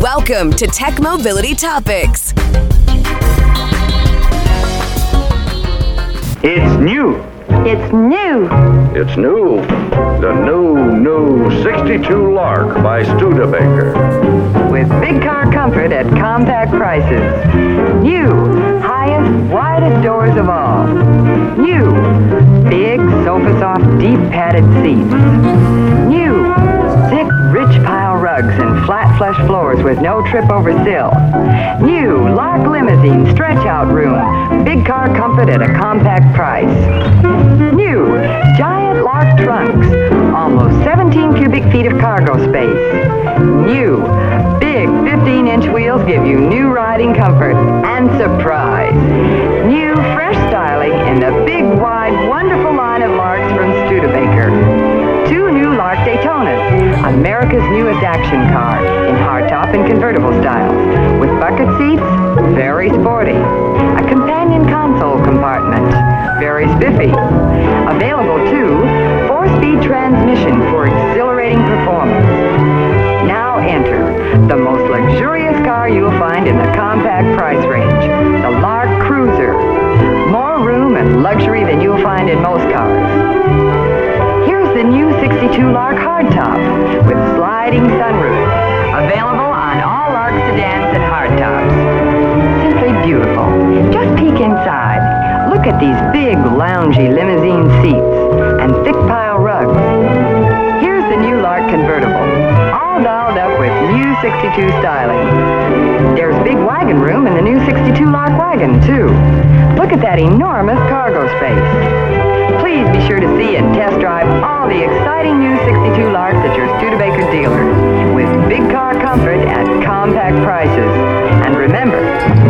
Welcome to Tech Mobility Topics. It's new. It's new. It's new. The new, new 62 Lark by Studebaker. With big car comfort at compact prices. New. Highest, widest doors of all. New. Big, sofa soft, deep padded seats. New. Thick, rich pile rugs and flat flush floors with no trip over sill. New. Lark limousine stretch out room. Big car comfort at a compact price. New. Giant Lark trunks. Almost 17 cubic feet of cargo space. New. Big 15 inch wheels give you new riding comfort and surprise. New fresh styling in the big, wide, wonderful line of Larks from Studebaker. America's newest action car, in hardtop and convertible styles, with bucket seats, very sporty. A companion console compartment, very spiffy. Available too, four-speed transmission for exhilarating performance. Now enter the most luxurious car you'll find in the compact price range, the Lark Cruiser. More room and luxury than you'll find in most cars. The new 62 Lark hardtop with sliding sunroof. Available on all Lark sedans and hardtops. Simply beautiful. Just peek inside. Look at these big, loungy limousine seats and thick pile rugs. Here's the new Lark convertible, all dolled up with new 62 styling. There's big wagon room in the new 62 Lark wagon, too. Look at that enormous cargo space. Please be sure to see and test drive all the exciting new 62 Larks at your Studebaker dealer with big car comfort at compact prices. And remember,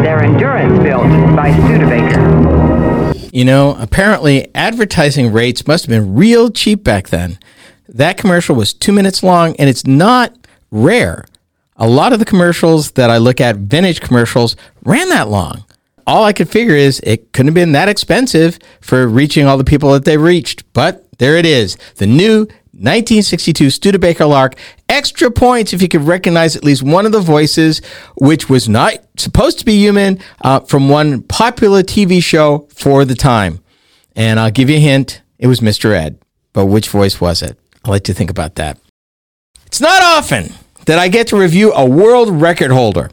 they're endurance built by Studebaker. You know, apparently advertising rates must have been real cheap back then. That commercial was two minutes long, and it's not rare. A lot of the commercials that I look at, vintage commercials, ran that long. All I could figure is it couldn't have been that expensive for reaching all the people that they reached. But there it is the new 1962 Studebaker Lark. Extra points if you could recognize at least one of the voices, which was not supposed to be human, uh, from one popular TV show for the time. And I'll give you a hint it was Mr. Ed. But which voice was it? I'll let you think about that. It's not often that I get to review a world record holder.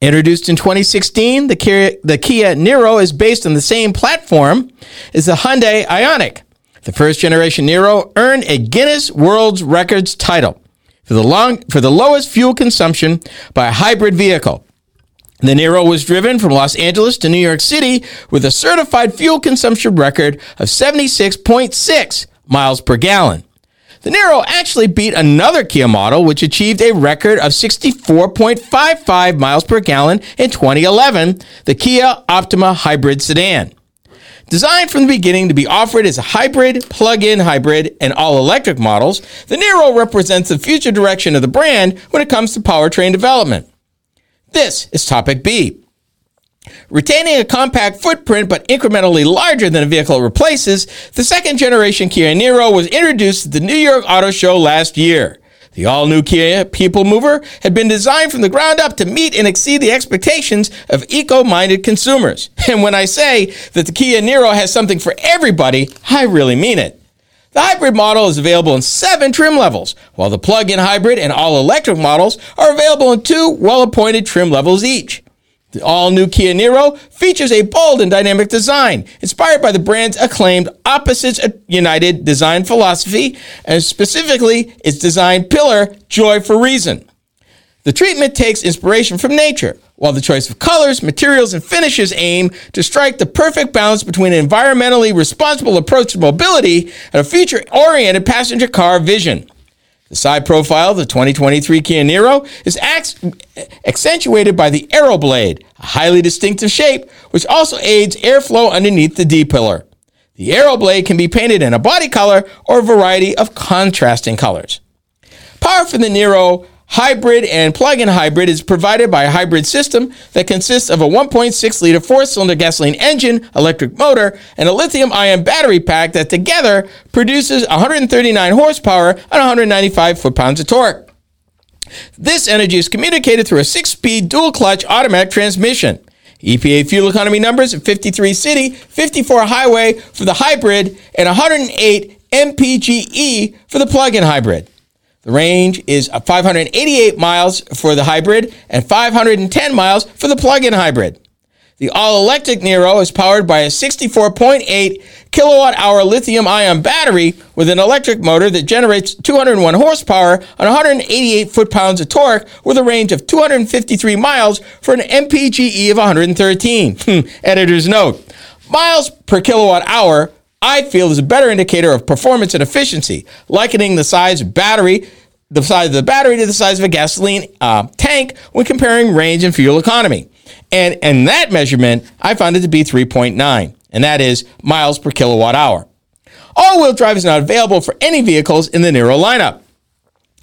Introduced in 2016, the Kia, the Kia is based on the same platform as the Hyundai Ioniq. The first generation Niro earned a Guinness World Records title for the long for the lowest fuel consumption by a hybrid vehicle. The Niro was driven from Los Angeles to New York City with a certified fuel consumption record of 76.6 miles per gallon. The Niro actually beat another Kia model, which achieved a record of 64.55 miles per gallon in 2011, the Kia Optima hybrid sedan. Designed from the beginning to be offered as a hybrid, plug-in hybrid, and all-electric models, the Niro represents the future direction of the brand when it comes to powertrain development. This is topic B. Retaining a compact footprint but incrementally larger than a vehicle it replaces, the second generation Kia Niro was introduced at the New York Auto Show last year. The all new Kia People Mover had been designed from the ground up to meet and exceed the expectations of eco minded consumers. And when I say that the Kia Niro has something for everybody, I really mean it. The hybrid model is available in seven trim levels, while the plug in hybrid and all electric models are available in two well appointed trim levels each. The all new Kia Niro features a bold and dynamic design, inspired by the brand's acclaimed Opposites United design philosophy, and specifically its design pillar, Joy for Reason. The treatment takes inspiration from nature, while the choice of colors, materials, and finishes aim to strike the perfect balance between an environmentally responsible approach to mobility and a future oriented passenger car vision. The side profile of the 2023 Kia Niro is accentuated by the arrow blade, a highly distinctive shape which also aids airflow underneath the D pillar. The arrow blade can be painted in a body color or a variety of contrasting colors. Power for the Niro hybrid and plug-in hybrid is provided by a hybrid system that consists of a 1.6 liter four-cylinder gasoline engine, electric motor, and a lithium-ion battery pack that together produces 139 horsepower and 195 foot-pounds of torque. This energy is communicated through a six speed dual clutch automatic transmission. EPA fuel economy numbers 53 city, 54 highway for the hybrid, and 108 mpge for the plug in hybrid. The range is uh, 588 miles for the hybrid and 510 miles for the plug in hybrid. The all electric Niro is powered by a 64.8 kilowatt hour lithium ion battery with an electric motor that generates 201 horsepower and 188 foot pounds of torque with a range of 253 miles for an MPGE of 113. Editor's note miles per kilowatt hour, I feel, is a better indicator of performance and efficiency, likening the size of battery. The size of the battery to the size of a gasoline uh, tank when comparing range and fuel economy. And in that measurement, I found it to be 3.9, and that is miles per kilowatt hour. All wheel drive is not available for any vehicles in the Niro lineup.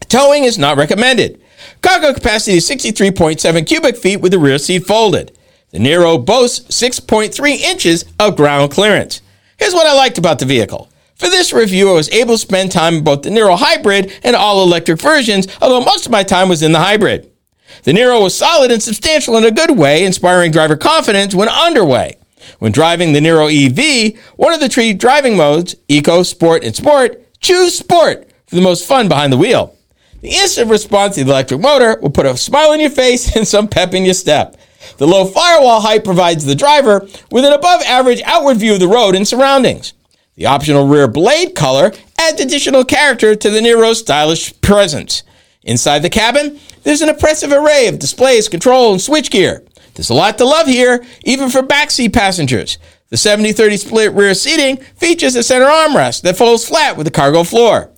Towing is not recommended. Cargo capacity is 63.7 cubic feet with the rear seat folded. The Niro boasts 6.3 inches of ground clearance. Here's what I liked about the vehicle. For this review, I was able to spend time in both the Niro hybrid and all electric versions, although most of my time was in the hybrid. The Niro was solid and substantial in a good way, inspiring driver confidence when underway. When driving the Niro EV, one of the three driving modes, Eco, Sport, and Sport, choose Sport for the most fun behind the wheel. The instant response to the electric motor will put a smile on your face and some pep in your step. The low firewall height provides the driver with an above average outward view of the road and surroundings. The optional rear blade color adds additional character to the Niro's stylish presence. Inside the cabin, there's an impressive array of displays, control, and switchgear. There's a lot to love here, even for backseat passengers. The 70 30 split rear seating features a center armrest that folds flat with the cargo floor.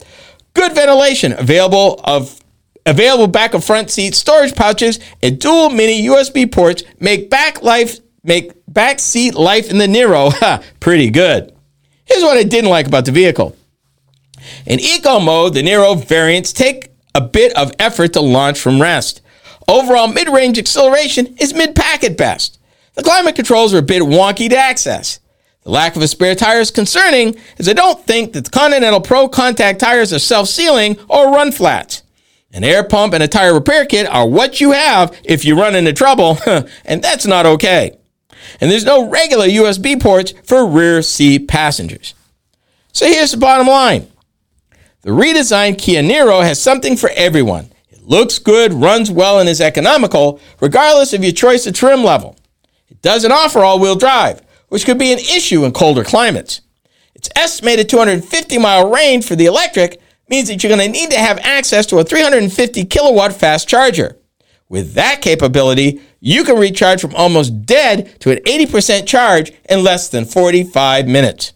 Good ventilation, available of available back of front seat storage pouches and dual mini USB ports make back life make back seat life in the Niro pretty good. Here's what I didn't like about the vehicle. In eco mode, the Niro variants take a bit of effort to launch from rest. Overall mid range acceleration is mid pack at best. The climate controls are a bit wonky to access. The lack of a spare tire is concerning, as I don't think that the Continental Pro contact tires are self sealing or run flats. An air pump and a tire repair kit are what you have if you run into trouble, and that's not okay. And there's no regular USB ports for rear seat passengers. So here's the bottom line the redesigned Kia Niro has something for everyone. It looks good, runs well, and is economical, regardless of your choice of trim level. It doesn't offer all wheel drive, which could be an issue in colder climates. Its estimated 250 mile range for the electric means that you're going to need to have access to a 350 kilowatt fast charger. With that capability, you can recharge from almost dead to an 80% charge in less than 45 minutes.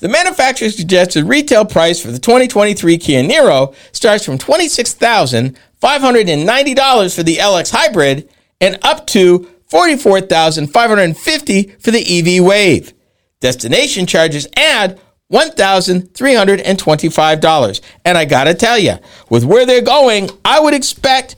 The manufacturer suggested retail price for the 2023 Kia Niro starts from $26,590 for the LX Hybrid and up to $44,550 for the EV Wave. Destination charges add $1,325. And I gotta tell you, with where they're going, I would expect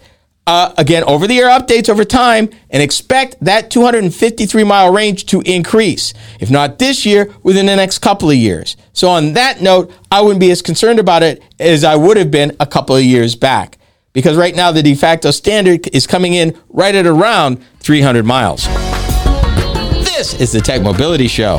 uh, again, over the air updates over time and expect that 253 mile range to increase. If not this year, within the next couple of years. So, on that note, I wouldn't be as concerned about it as I would have been a couple of years back. Because right now, the de facto standard is coming in right at around 300 miles. This is the Tech Mobility Show.